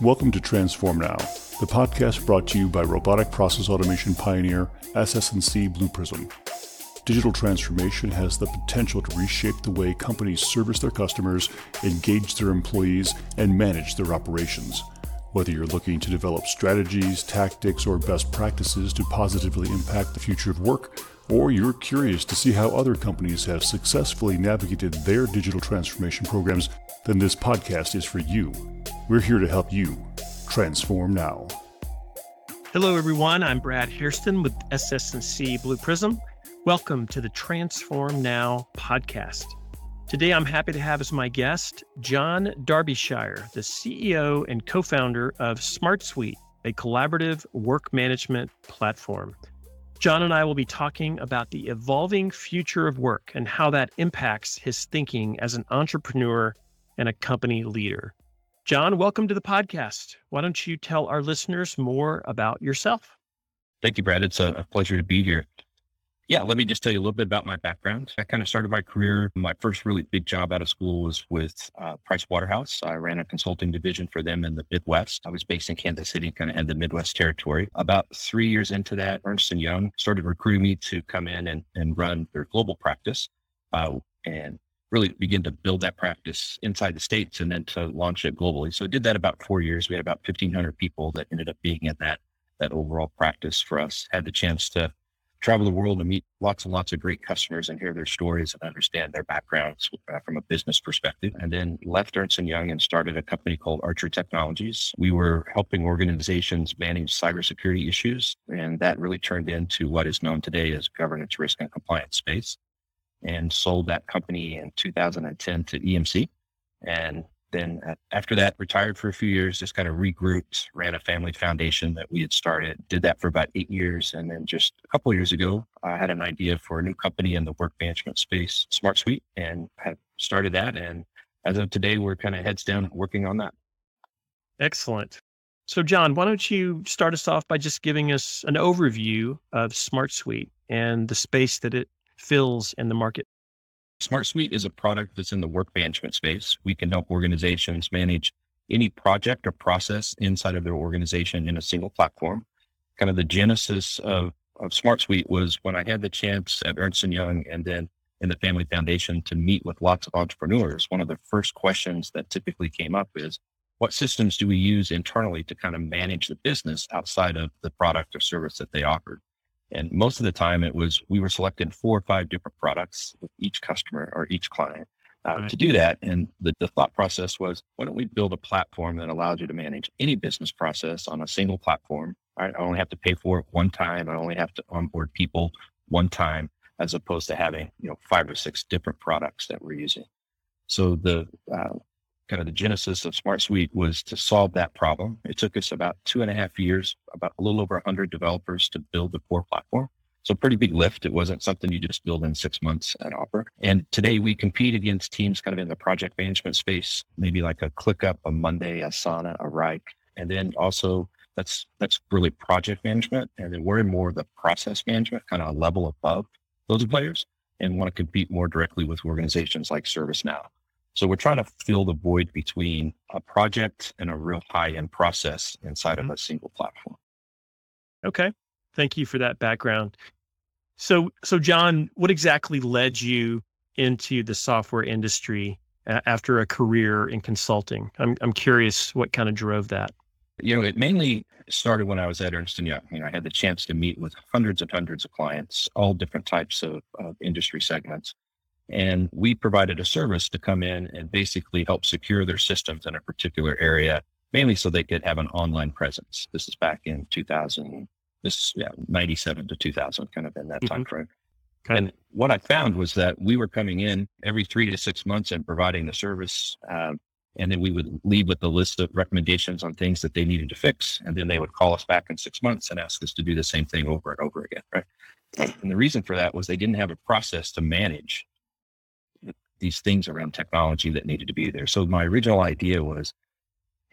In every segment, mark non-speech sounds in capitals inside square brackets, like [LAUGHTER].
Welcome to Transform Now, the podcast brought to you by robotic process automation pioneer SS&C Blue Prism. Digital transformation has the potential to reshape the way companies service their customers, engage their employees, and manage their operations. Whether you're looking to develop strategies, tactics, or best practices to positively impact the future of work, or you're curious to see how other companies have successfully navigated their digital transformation programs, then this podcast is for you. We're here to help you transform now. Hello, everyone. I'm Brad Hairston with SS&C Blue Prism. Welcome to the Transform Now podcast. Today, I'm happy to have as my guest John Darbyshire, the CEO and co-founder of SmartSuite, a collaborative work management platform. John and I will be talking about the evolving future of work and how that impacts his thinking as an entrepreneur and a company leader. John, welcome to the podcast. Why don't you tell our listeners more about yourself? Thank you, Brad. It's a, pleasure to be here. Yeah, let me just tell you a little bit about my background. I kind of started my career. My first really big job out of school was with uh, Price Waterhouse. I ran a consulting division for them in the Midwest. I was based in Kansas City, kind of had the Midwest territory. About three years into that, Ernst & Young started recruiting me to come in and, and run their global practice. Uh, and really begin to build that practice inside the states and then to launch it globally. So did that about four years. We had about 1500 people that ended up being in that, that overall practice for us. Had the chance to travel the world and meet lots and lots of great customers and hear their stories and understand their backgrounds uh, from a business perspective. And then left Ernst & Young and started a company called Archer Technologies. We were helping organizations manage cybersecurity issues. And that really turned into what is known today as governance, risk, and compliance space and sold that company in 2010 to EMC. And then after that, retired for a few years, just kind of regrouped, ran a family foundation that we had started, did that for about eight years. And then just a couple years ago, I had an idea for a new company in the work management space, SmartSuite, and had started that. And as of today, we're kind of heads down working on that. Excellent. So, John, why don't you start us off by just giving us an overview of SmartSuite and the space that it fills in the market? SmartSuite is a product that's in the work management space. We can help organizations manage any project or process inside of their organization in a single platform. Kind of the genesis of, of SmartSuite was when I had the chance at Ernst & Young and then in the Family Foundation to meet with lots of entrepreneurs. One of the first questions that typically came up is, what systems do we use internally to kind of manage the business outside of the product or service that they offered? And most of the time it was, we were selecting four or five different products with each customer or each client uh, right. to do that. And the, the thought process was, why don't we build a platform that allows you to manage any business process on a single platform? I only have to pay for it one time. I only have to onboard people one time as opposed to having, you know, five or six different products that we're using. So the, uh, kind of the genesis of SmartSuite was to solve that problem. It took us about two and a half years, about a little over 100 developers to build the core platform. So pretty big lift. It wasn't something you just build in six months at Opera. And today we compete against teams kind of in the project management space, maybe like a ClickUp, a Monday, a Asana, a Wrike. And then also that's, that's really project management. And then we're in more of the process management, kind of a level above those players and want to compete more directly with organizations like ServiceNow. So we're trying to fill the void between a project and a real high end process inside mm-hmm. of a single platform. Okay. Thank you for that background. So, so John, what exactly led you into the software industry after a career in consulting? I'm, I'm curious what kind of drove that. You know, it mainly started when I was at Ernst & Young. You know, I had the chance to meet with hundreds and hundreds of clients, all different types of, of industry segments. And we provided a service to come in and basically help secure their systems in a particular area, mainly so they could have an online presence. This is back in 2000, this yeah, 97 to 2000, kind of in that mm-hmm. time frame. Okay. And what I found was that we were coming in every three to six months and providing the service. Um, and then we would leave with a list of recommendations on things that they needed to fix. And then they would call us back in six months and ask us to do the same thing over and over again. Right. And the reason for that was they didn't have a process to manage these things around technology that needed to be there. So my original idea was,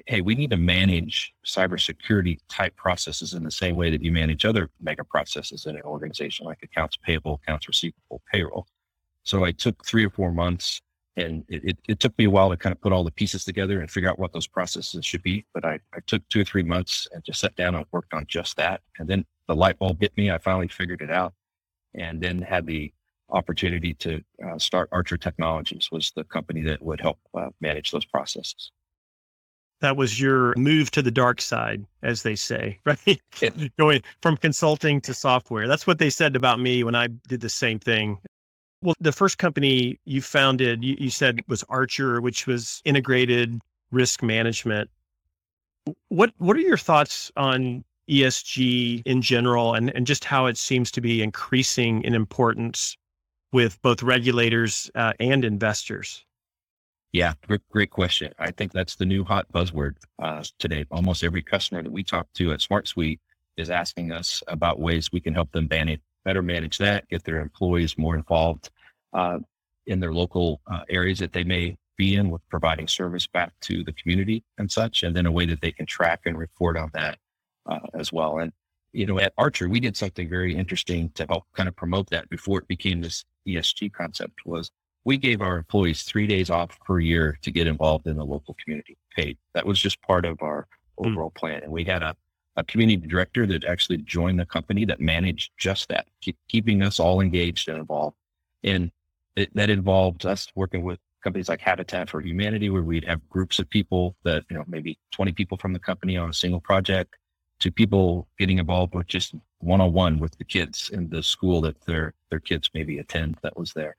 hey, we need to manage cybersecurity type processes in the same way that you manage other mega processes in an organization like accounts payable, accounts receivable, payroll. So I took three or four months And it, it, it, took me a while to kind of put all the pieces together and figure out what those processes should be. But I, I took two or three months and just sat down and worked on just that. And then the light bulb hit me. I finally figured it out and then had the opportunity to uh, start Archer Technologies was the company that would help uh, manage those processes. That was your move to the dark side, as they say, [LAUGHS] right? Going from consulting to software. That's what they said about me when I did the same thing. Well, the first company you founded, you, you said was Archer, which was integrated risk management. What what are your thoughts on ESG in general and, and just how it seems to be increasing in importance with both regulators uh, and investors? Yeah, great, great question. I think that's the new hot buzzword uh, today. Almost every customer that we talk to at SmartSuite is asking us about ways we can help them manage, better manage that, get their employees more involved uh, in their local uh, areas that they may be in with providing service back to the community and such, and then a way that they can track and report on that uh, as well. And you know, at Archer, we did something very interesting to help kind of promote that before it became this ESG concept was we gave our employees three days off per year to get involved in the local community paid. That was just part of our hmm. overall mm. plan. And we had a, a community director that actually joined the company that managed just that, keep, keeping us all engaged and involved. And it, that involved us working with companies like Habitat for Humanity, where we'd have groups of people that, you know, maybe 20 people from the company on a single project to people getting involved with just one on one with the kids in the school that their their kids maybe attend that was there.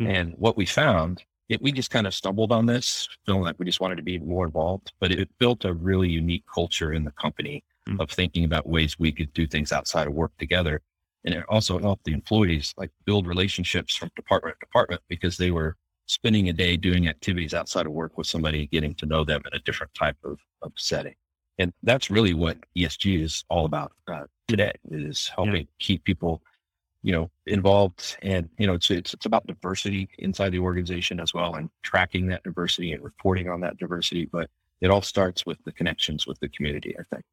Mm-hmm. And what we found, it, we just kind of stumbled on this, feeling like we just wanted to be more involved, but it built a really unique culture in the company mm-hmm. of thinking about ways we could do things outside of work together. And it also helped the employees like build relationships from department to department because they were spending a day doing activities outside of work with somebody, getting to know them in a different type of, of setting. And that's really what ESG is all about uh, today is helping yeah. keep people, you know, involved. And, you know, it's, it's, it's about diversity inside the organization as well and tracking that diversity and reporting on that diversity. But it all starts with the connections with the community, I think.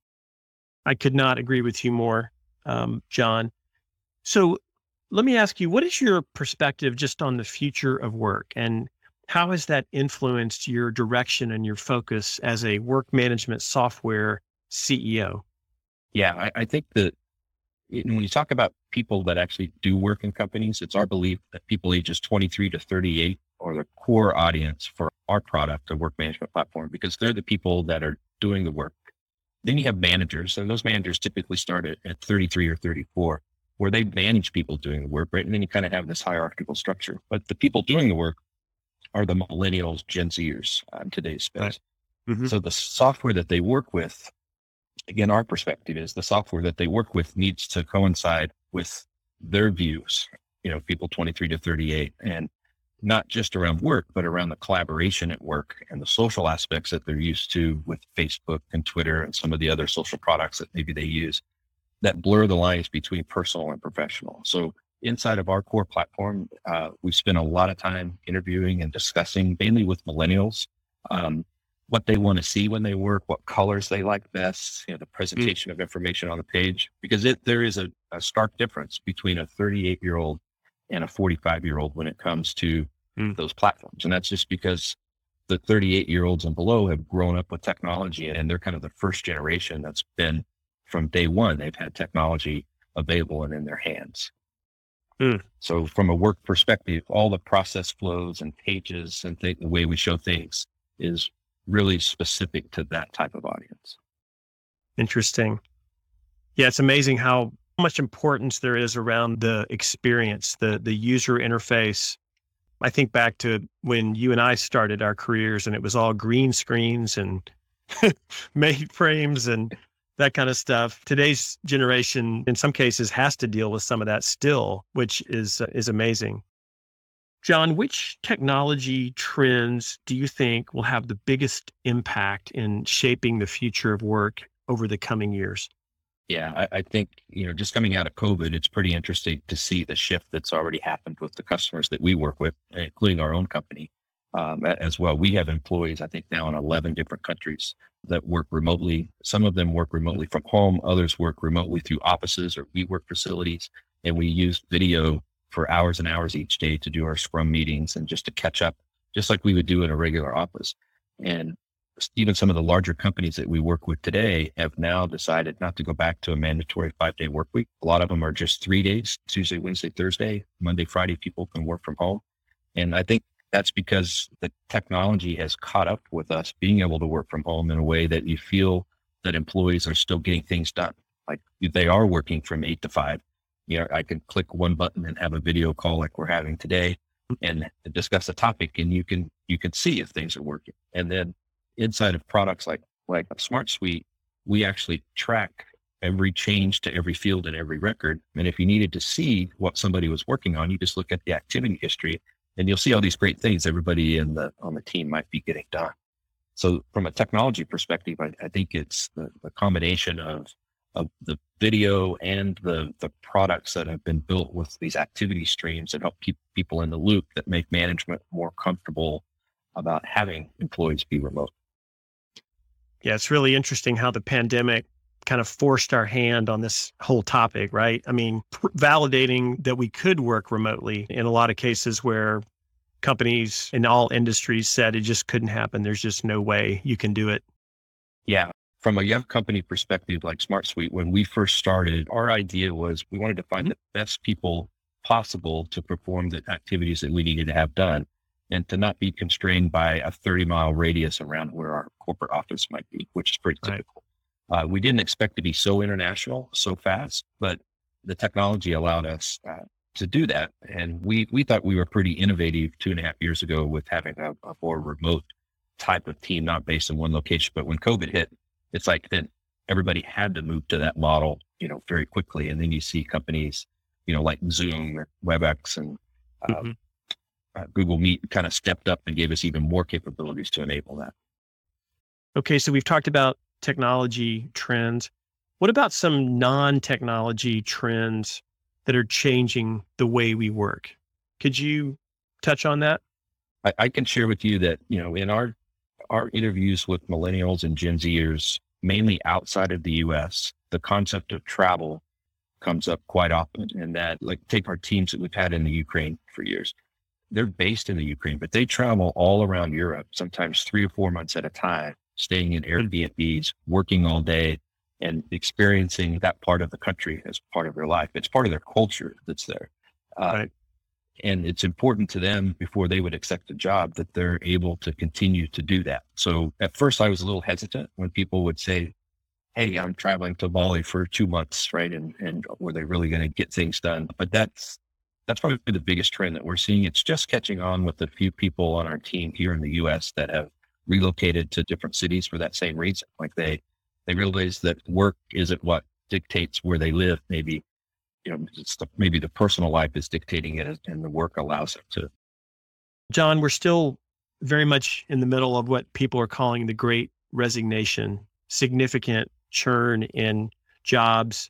I could not agree with you more, um, John. So let me ask you, what is your perspective just on the future of work? And how has that influenced your direction and your focus as a work management software CEO? Yeah, I, I think that when you talk about people that actually do work in companies, it's our belief that people ages 23 to 38 are the core audience for our product, the work management platform, because they're the people that are doing the work. Then you have managers, and those managers typically start at, at 33 or 34, where they manage people doing the work, right? And then you kind of have this hierarchical structure. But the people doing the work are the millennials, Gen Zers uh, in today's space. Right. Mm-hmm. So the software that they work with, again, our perspective is the software that they work with needs to coincide with their views, you know, people 23 to 38 and not just around work, but around the collaboration at work and the social aspects that they're used to with Facebook and Twitter and some of the other social products that maybe they use that blur the lines between personal and professional. So inside of our core platform, uh, we spend a lot of time interviewing and discussing mainly with millennials, um, what they want to see when they work, what colors they like best, you know, the mm. presentation mm. of information on the page, because it, there is a, a stark difference between a 38 year old and a 45 year old when it comes to mm. those platforms. And that's just because the 38 year olds and below have grown up with technology and they're kind of the first generation that's been from day one, they've had technology available and in their hands. Mm. So from a work perspective, all the process flows and pages and th- the way we show things is really specific to that type of audience. Interesting. Yeah, it's amazing how much importance there is around the experience, the the user interface. I think back to when you and I started our careers and it was all green screens and [LAUGHS] mainframes and that kind of stuff. Today's generation, in some cases, has to deal with some of that still, which is uh, is amazing. John, which technology trends do you think will have the biggest impact in shaping the future of work over the coming years? Yeah, I, I, think, you know, just coming out of COVID, it's pretty interesting to see the shift that's already happened with the customers that we work with, including our own company um, as well. We have employees, I think, now in 11 different countries that work remotely. Some of them work remotely from home, others work remotely through offices or WeWork facilities. And we use video for hours and hours each day to do our scrum meetings and just to catch up just like we would do in a regular office. And even some of the larger companies that we work with today have now decided not to go back to a mandatory five day work week. A lot of them are just three days, Tuesday, Wednesday, Thursday, Monday, Friday, people can work from home. And I think that's because the technology has caught up with us being able to work from home in a way that you feel that employees are still getting things done. Like they are working from eight to five. You know, I can click one button and have a video call like we're having today and discuss a topic and you can, you can see if things are working. And then inside of products like like Smart Suite, we actually track every change to every field and every record. And if you needed to see what somebody was working on, you just look at the activity history and you'll see all these great things everybody in the on the team might be getting done. So from a technology perspective, I, I think it's the, the combination of of the video and the the products that have been built with these activity streams that help keep people in the loop that make management more comfortable about having employees be remote. Yeah, it's really interesting how the pandemic kind of forced our hand on this whole topic, right? I mean, pr- validating that we could work remotely in a lot of cases where companies in all industries said it just couldn't happen. There's just no way you can do it. Yeah. From a young company perspective, like Smart Suite, when we first started, our idea was we wanted to find mm-hmm. the best people possible to perform the activities that we needed to have done and to not be constrained by a 30 mile radius around where our corporate office might be, which is pretty typical. Right. Uh, we didn't expect to be so international so fast, but the technology allowed us uh, to do that. And we, we thought we were pretty innovative two and a half years ago with having a, a more remote type of team, not based in one location. But when COVID hit, it's like then everybody had to move to that model, you know, very quickly. And then you see companies, you know, like Zoom, WebEx, and uh, mm-hmm uh, Google Meet kind of stepped up and gave us even more capabilities to enable that. Okay, so we've talked about technology trends. What about some non technology trends that are changing the way we work? Could you touch on that? I, I can share with you that, you know, in our our interviews with millennials and Gen Zers, mainly outside of the US, the concept of travel comes up quite often. And that, like, take our teams that we've had in the Ukraine for years they're based in the Ukraine, but they travel all around Europe, sometimes three or four months at a time, staying in Airbnbs, working all day and experiencing that part of the country as part of their life. It's part of their culture that's there. Uh, right. And it's important to them before they would accept a job that they're able to continue to do that. So at first I was a little hesitant when people would say, Hey, I'm traveling to Bali for two months, right? And, and were they really going to get things done? But that's, that's probably the biggest trend that we're seeing. It's just catching on with a few people on our team here in the U.S. that have relocated to different cities for that same reason. Like they, they realize that work isn't what dictates where they live. Maybe, you know, the, maybe the personal life is dictating it and the work allows it to. John, we're still very much in the middle of what people are calling the great resignation, significant churn in jobs.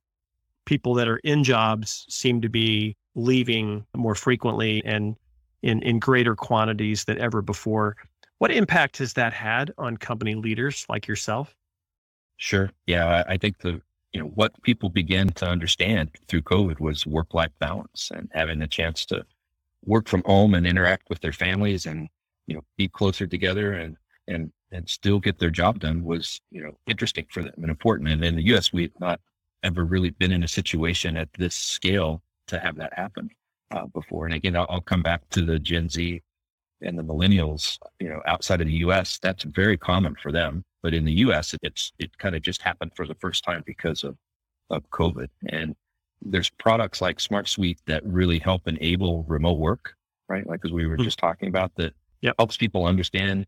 People that are in jobs seem to be leaving more frequently and in, in greater quantities than ever before. What impact has that had on company leaders like yourself? Sure. Yeah, I think the you know what people began to understand through COVID was work life balance and having the chance to work from home and interact with their families and you know be closer together and and and still get their job done was you know interesting for them and important. And in the U.S., we've not ever really been in a situation at this scale to have that happen uh, before. And again, I'll, I'll, come back to the Gen Z and the millennials. You know, outside of the U.S., that's very common for them. But in the U.S., it's it kind of just happened for the first time because of of COVID. And there's products like Smart Suite that really help enable remote work, right? Like as we were mm-hmm. just talking about, that yep. helps people understand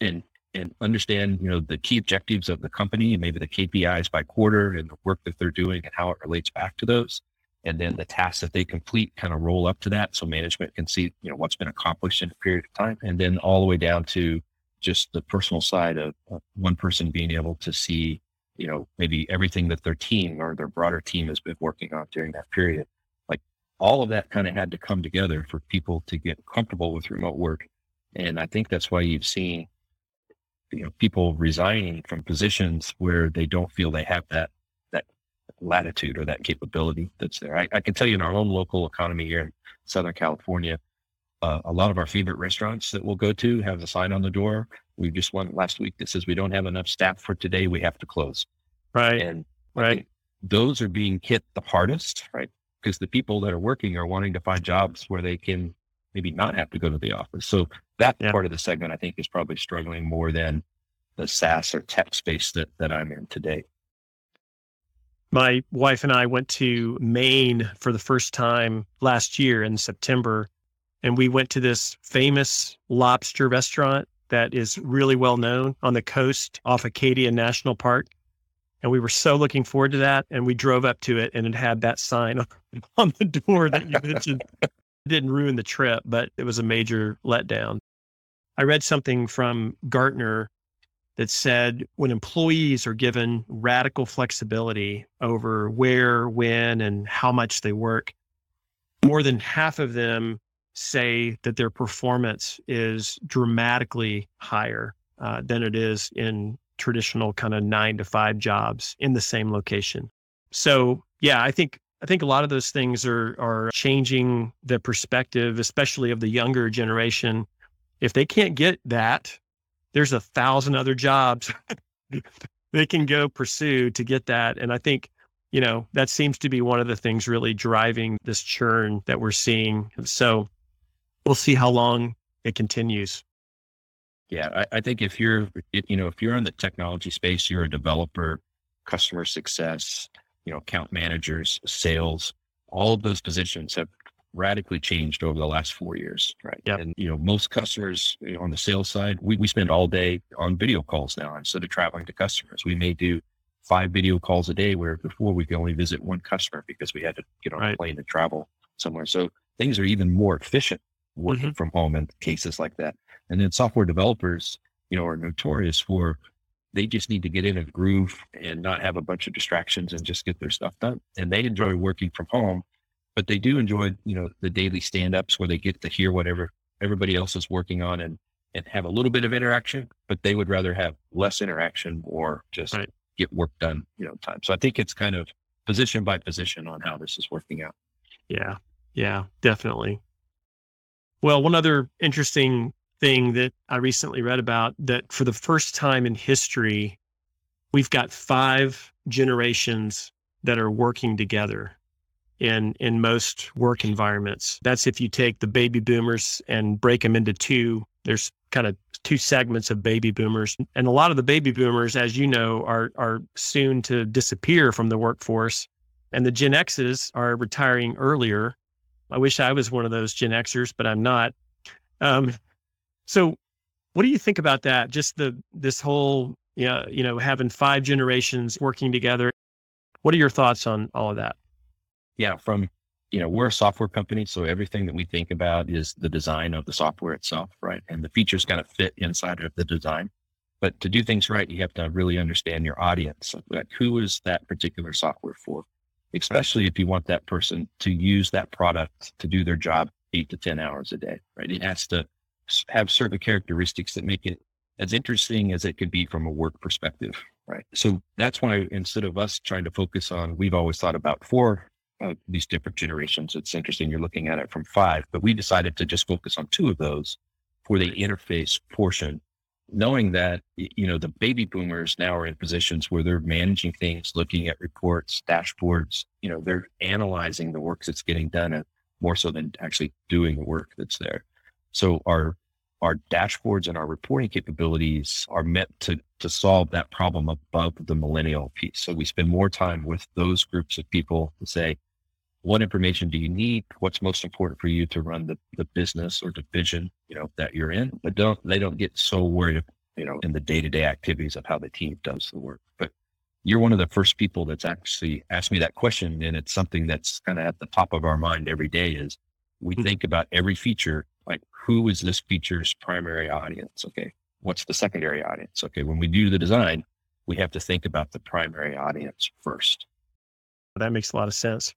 and and understand, you know, the key objectives of the company and maybe the KPIs by quarter and the work that they're doing and how it relates back to those and then the tasks that they complete kind of roll up to that so management can see you know what's been accomplished in a period of time. And then all the way down to just the personal side of, one person being able to see you know maybe everything that their team or their broader team has been working on during that period. Like all of that kind of had to come together for people to get comfortable with remote work. And i think that's why you've seen you know people resigning from positions where they don't feel they have that latitude or that capability that's there. I, I, can tell you in our own local economy here in Southern California, Uh, a lot of our favorite restaurants that we'll go to have a sign on the door. We just went last week that says we don't have enough staff for today. We have to close. Right. And right. Those are being hit the hardest, right? Because the people that are working are wanting to find jobs where they can maybe not have to go to the office. So that yeah. part of the segment, I think, is probably struggling more than the SaaS or tech space that, that I'm in today. My wife and I went to Maine for the first time last year in September, and we went to this famous lobster restaurant that is really well known on the coast off Acadia National Park. And we were so looking forward to that. And we drove up to it and it had that sign [LAUGHS] on the door that you mentioned. it didn't ruin the trip, but it was a major letdown. I read something from Gartner that said when employees are given radical flexibility over where, when, and how much they work, more than half of them say that their performance is dramatically higher uh, than it is in traditional kind of nine to five jobs in the same location. So yeah, I think I think a lot of those things are are changing the perspective, especially of the younger generation. If they can't get that, there's a thousand other jobs [LAUGHS] they can go pursue to get that. And I think, you know, that seems to be one of the things really driving this churn that we're seeing. So we'll see how long it continues. Yeah, I, I think if you're, you know, if you're in the technology space, you're a developer, customer success, you know, account managers, sales, all of those positions have radically changed over the last four years, right? Yeah. And you know, most customers you know, on the sales side, we, we spend all day on video calls now instead of traveling to customers. We may do five video calls a day where before we could only visit one customer because we had to get on right. a plane and travel somewhere. So things are even more efficient working mm-hmm. from home in cases like that. And then software developers, you know, are notorious for they just need to get in a groove and not have a bunch of distractions and just get their stuff done. And they enjoy working from home, but they do enjoy, you know, the daily stand-ups where they get to hear whatever everybody else is working on and and have a little bit of interaction, but they would rather have less interaction or just right. get work done, you know, time. So I think it's kind of position by position on how this is working out. Yeah. Yeah, definitely. Well, one other interesting thing that I recently read about that for the first time in history, we've got five generations that are working together in in most work environments. That's if you take the baby boomers and break them into two. There's kind of two segments of baby boomers, and a lot of the baby boomers, as you know, are are soon to disappear from the workforce, and the Gen X's are retiring earlier. I wish I was one of those Gen Xers, but I'm not. Um, so, what do you think about that? Just the this whole yeah, you know, having five generations working together. What are your thoughts on all of that? Yeah, from you know, we're a software company, so everything that we think about is the design of the software itself, right? And the features kind of fit inside of the design. But to do things right, you have to really understand your audience. Like who is that particular software for? Especially if you want that person to use that product to do their job eight to 10 hours a day, right? It has to have certain characteristics that make it as interesting as it could be from a work perspective. Right. So that's why instead of us trying to focus on, we've always thought about four uh, these different generations. It's interesting you're looking at it from five, but we decided to just focus on two of those for the interface portion, knowing that you know the baby boomers now are in positions where they're managing things, looking at reports, dashboards. You know, they're analyzing the work that's getting done, more so than actually doing the work that's there. So our our dashboards and our reporting capabilities are meant to to solve that problem above the millennial piece. So we spend more time with those groups of people to say, what information do you need? What's most important for you to run the, the business or division, you know, that you're in? But don't they don't get so worried, you know, in the day-to-day activities of how the team does the work. But you're one of the first people that's actually asked me that question. And it's something that's kind of at the top of our mind every day is we mm-hmm. think about every feature like who is this feature's primary audience? Okay. What's the secondary audience? Okay. When we do the design, we have to think about the primary audience first. That makes a lot of sense.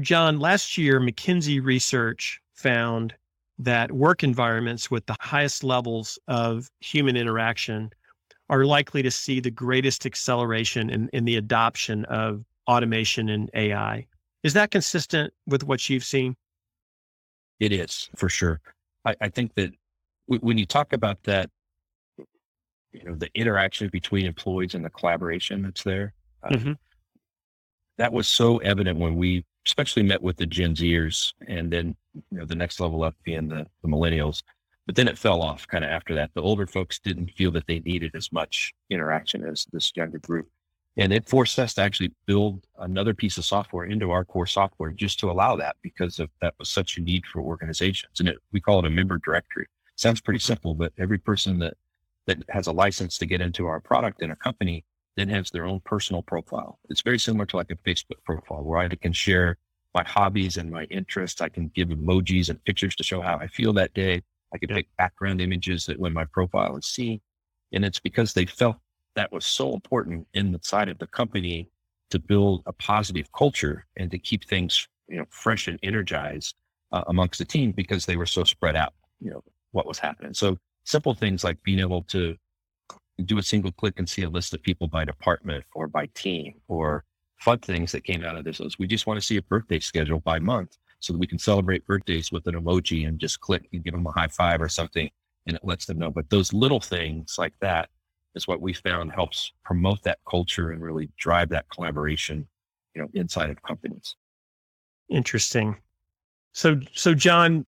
John, last year, McKinsey research found that work environments with the highest levels of human interaction are likely to see the greatest acceleration in, in the adoption of automation and AI. Is that consistent with what you've seen? It is for sure. I, I think that w- when you talk about that, you know, the interaction between employees and the collaboration that's there, uh, mm-hmm. that was so evident when we especially met with the Gen Zers and then, you know, the next level up being the, the millennials. But then it fell off kind of after that. The older folks didn't feel that they needed as much interaction as this younger group. And it forced us to actually build another piece of software into our core software just to allow that because of that was such a need for organizations. And it, we call it a member directory. Sounds pretty simple, but every person that that has a license to get into our product in a company then has their own personal profile. It's very similar to like a Facebook profile where I can share my hobbies and my interests. I can give emojis and pictures to show how I feel that day. I can pick background images that when my profile is seen. And it's because they felt that was so important in the side of the company to build a positive culture and to keep things, you know, fresh and energized uh, amongst the team because they were so spread out, you know, what was happening. So simple things like being able to do a single click and see a list of people by department or by team or fun things that came out of this is we just want to see a birthday schedule by month so that we can celebrate birthdays with an emoji and just click and give them a high five or something and it lets them know. But those little things like that is what we found helps promote that culture and really drive that collaboration, you know, inside of companies. Interesting. So, so John,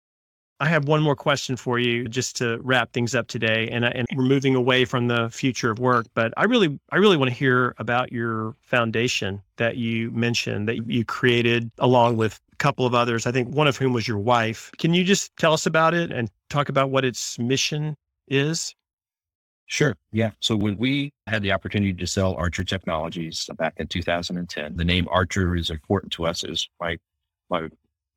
I have one more question for you just to wrap things up today. And, and we're moving away from the future of work, but I really, I really want to hear about your foundation that you mentioned that you created along with a couple of others. I think one of whom was your wife. Can you just tell us about it and talk about what its mission is? Sure. Yeah. So when we had the opportunity to sell Archer Technologies back in 2010, the name Archer is important to us. Was my, my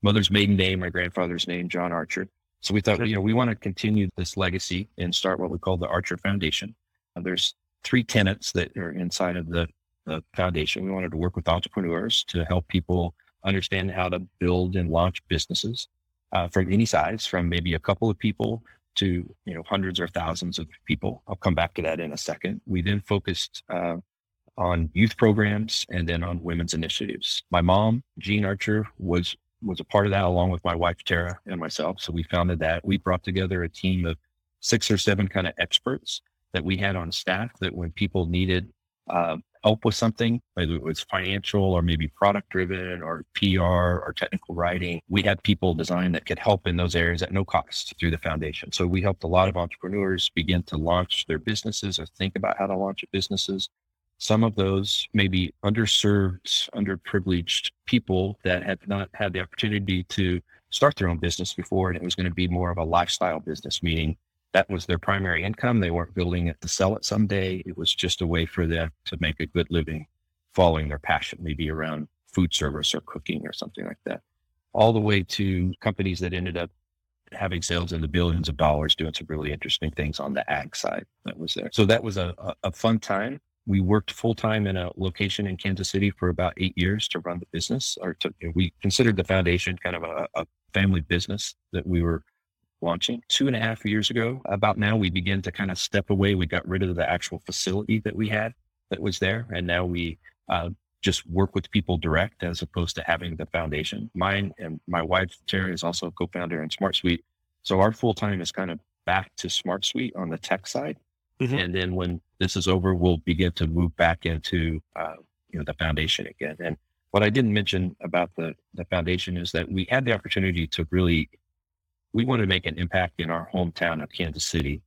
mother's maiden name, my grandfather's name, John Archer. So we thought, you know, we want to continue this legacy and start what we call the Archer Foundation. Uh, there's three tenets that are inside of the, the foundation. We wanted to work with entrepreneurs to help people understand how to build and launch businesses uh, from any size, from maybe a couple of people to you know hundreds or thousands of people. I'll come back to that in a second. We then focused uh, on youth programs and then on women's initiatives. My mom, Jean Archer, was was a part of that along with my wife Tara and myself. So we founded that. We brought together a team of six or seven kind of experts that we had on staff that when people needed uh, help with something, whether it was financial or maybe product driven or PR or technical writing. We had people design that could help in those areas at no cost through the foundation. So we helped a lot of entrepreneurs begin to launch their businesses or think about how to launch businesses. Some of those maybe underserved, underprivileged people that had not had the opportunity to start their own business before. And it was going to be more of a lifestyle business, meaning that was their primary income. They weren't building it to sell it someday. It was just a way for them to make a good living following their passion, maybe around food service or cooking or something like that. All the way to companies that ended up having sales in the billions of dollars, doing some really interesting things on the ag side that was there. So that was a, a fun time. We worked full time in a location in Kansas City for about eight years to run the business, or to, we considered the foundation kind of a, a family business that we were launching two and a half years ago. About now, we begin to kind of step away. We got rid of the actual facility that we had that was there. And now we uh, just work with people direct as opposed to having the foundation. Mine and my wife, Terry, is also a co founder in Smart Suite. So our full time is kind of back to Smart Suite on the tech side. Mm-hmm. And then when this is over, we'll begin to move back into uh, you know the foundation again. And what I didn't mention about the the foundation is that we had the opportunity to really we wanted to make an impact in our hometown of Kansas City.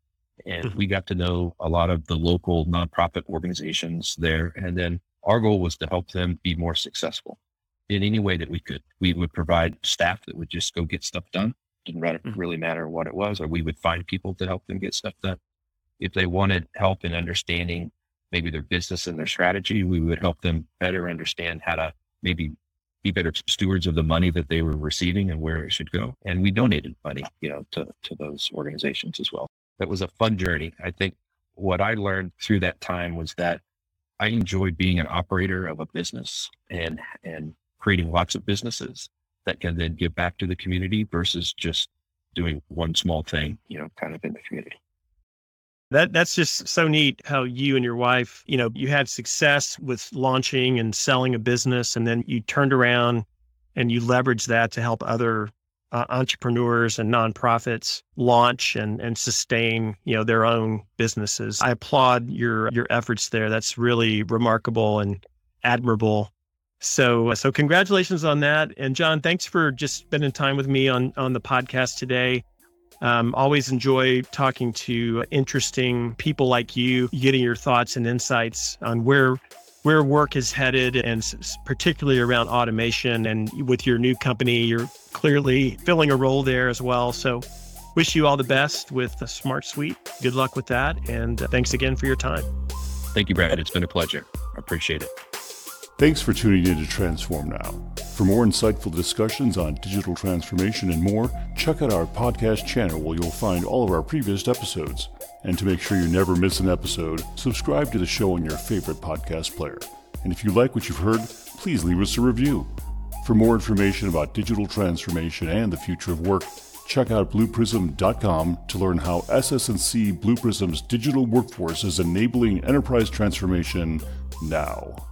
And mm-hmm. we got to know a lot of the local nonprofit organizations there. And then our goal was to help them be more successful in any way that we could. We would provide staff that would just go get stuff done. Didn't mm-hmm. really matter what it was, or we would find people to help them get stuff done. If they wanted help in understanding maybe their business and their strategy, we would help them better understand how to maybe be better stewards of the money that they were receiving and where it should go. And we donated money, you know, to, to those organizations as well. That was a fun journey. I think what I learned through that time was that I enjoyed being an operator of a business and, and creating lots of businesses that can then give back to the community versus just doing one small thing, you know, kind of in the community. That that's just so neat how you and your wife, you know, you had success with launching and selling a business and then you turned around and you leveraged that to help other uh, entrepreneurs and nonprofits launch and, and sustain you know their own businesses. I applaud your your efforts there. That's really remarkable and admirable. So so congratulations on that. And John, thanks for just spending time with me on on the podcast today. Um, always enjoy talking to interesting people like you, getting your thoughts and insights on where where work is headed, and particularly around automation. And with your new company, you're clearly filling a role there as well. So, wish you all the best with the Smart Suite. Good luck with that, and uh, thanks again for your time. Thank you, Brad. It's been a pleasure. I appreciate it. Thanks for tuning in to Transform Now. For more insightful discussions on digital transformation and more, check out our podcast channel where you'll find all of our previous episodes. And to make sure you never miss an episode, subscribe to the show on your favorite podcast player. And if you like what you've heard, please leave us a review. For more information about digital transformation and the future of work, check out blueprism.com to learn how SS&C Blue Prism's digital workforce is enabling enterprise transformation now.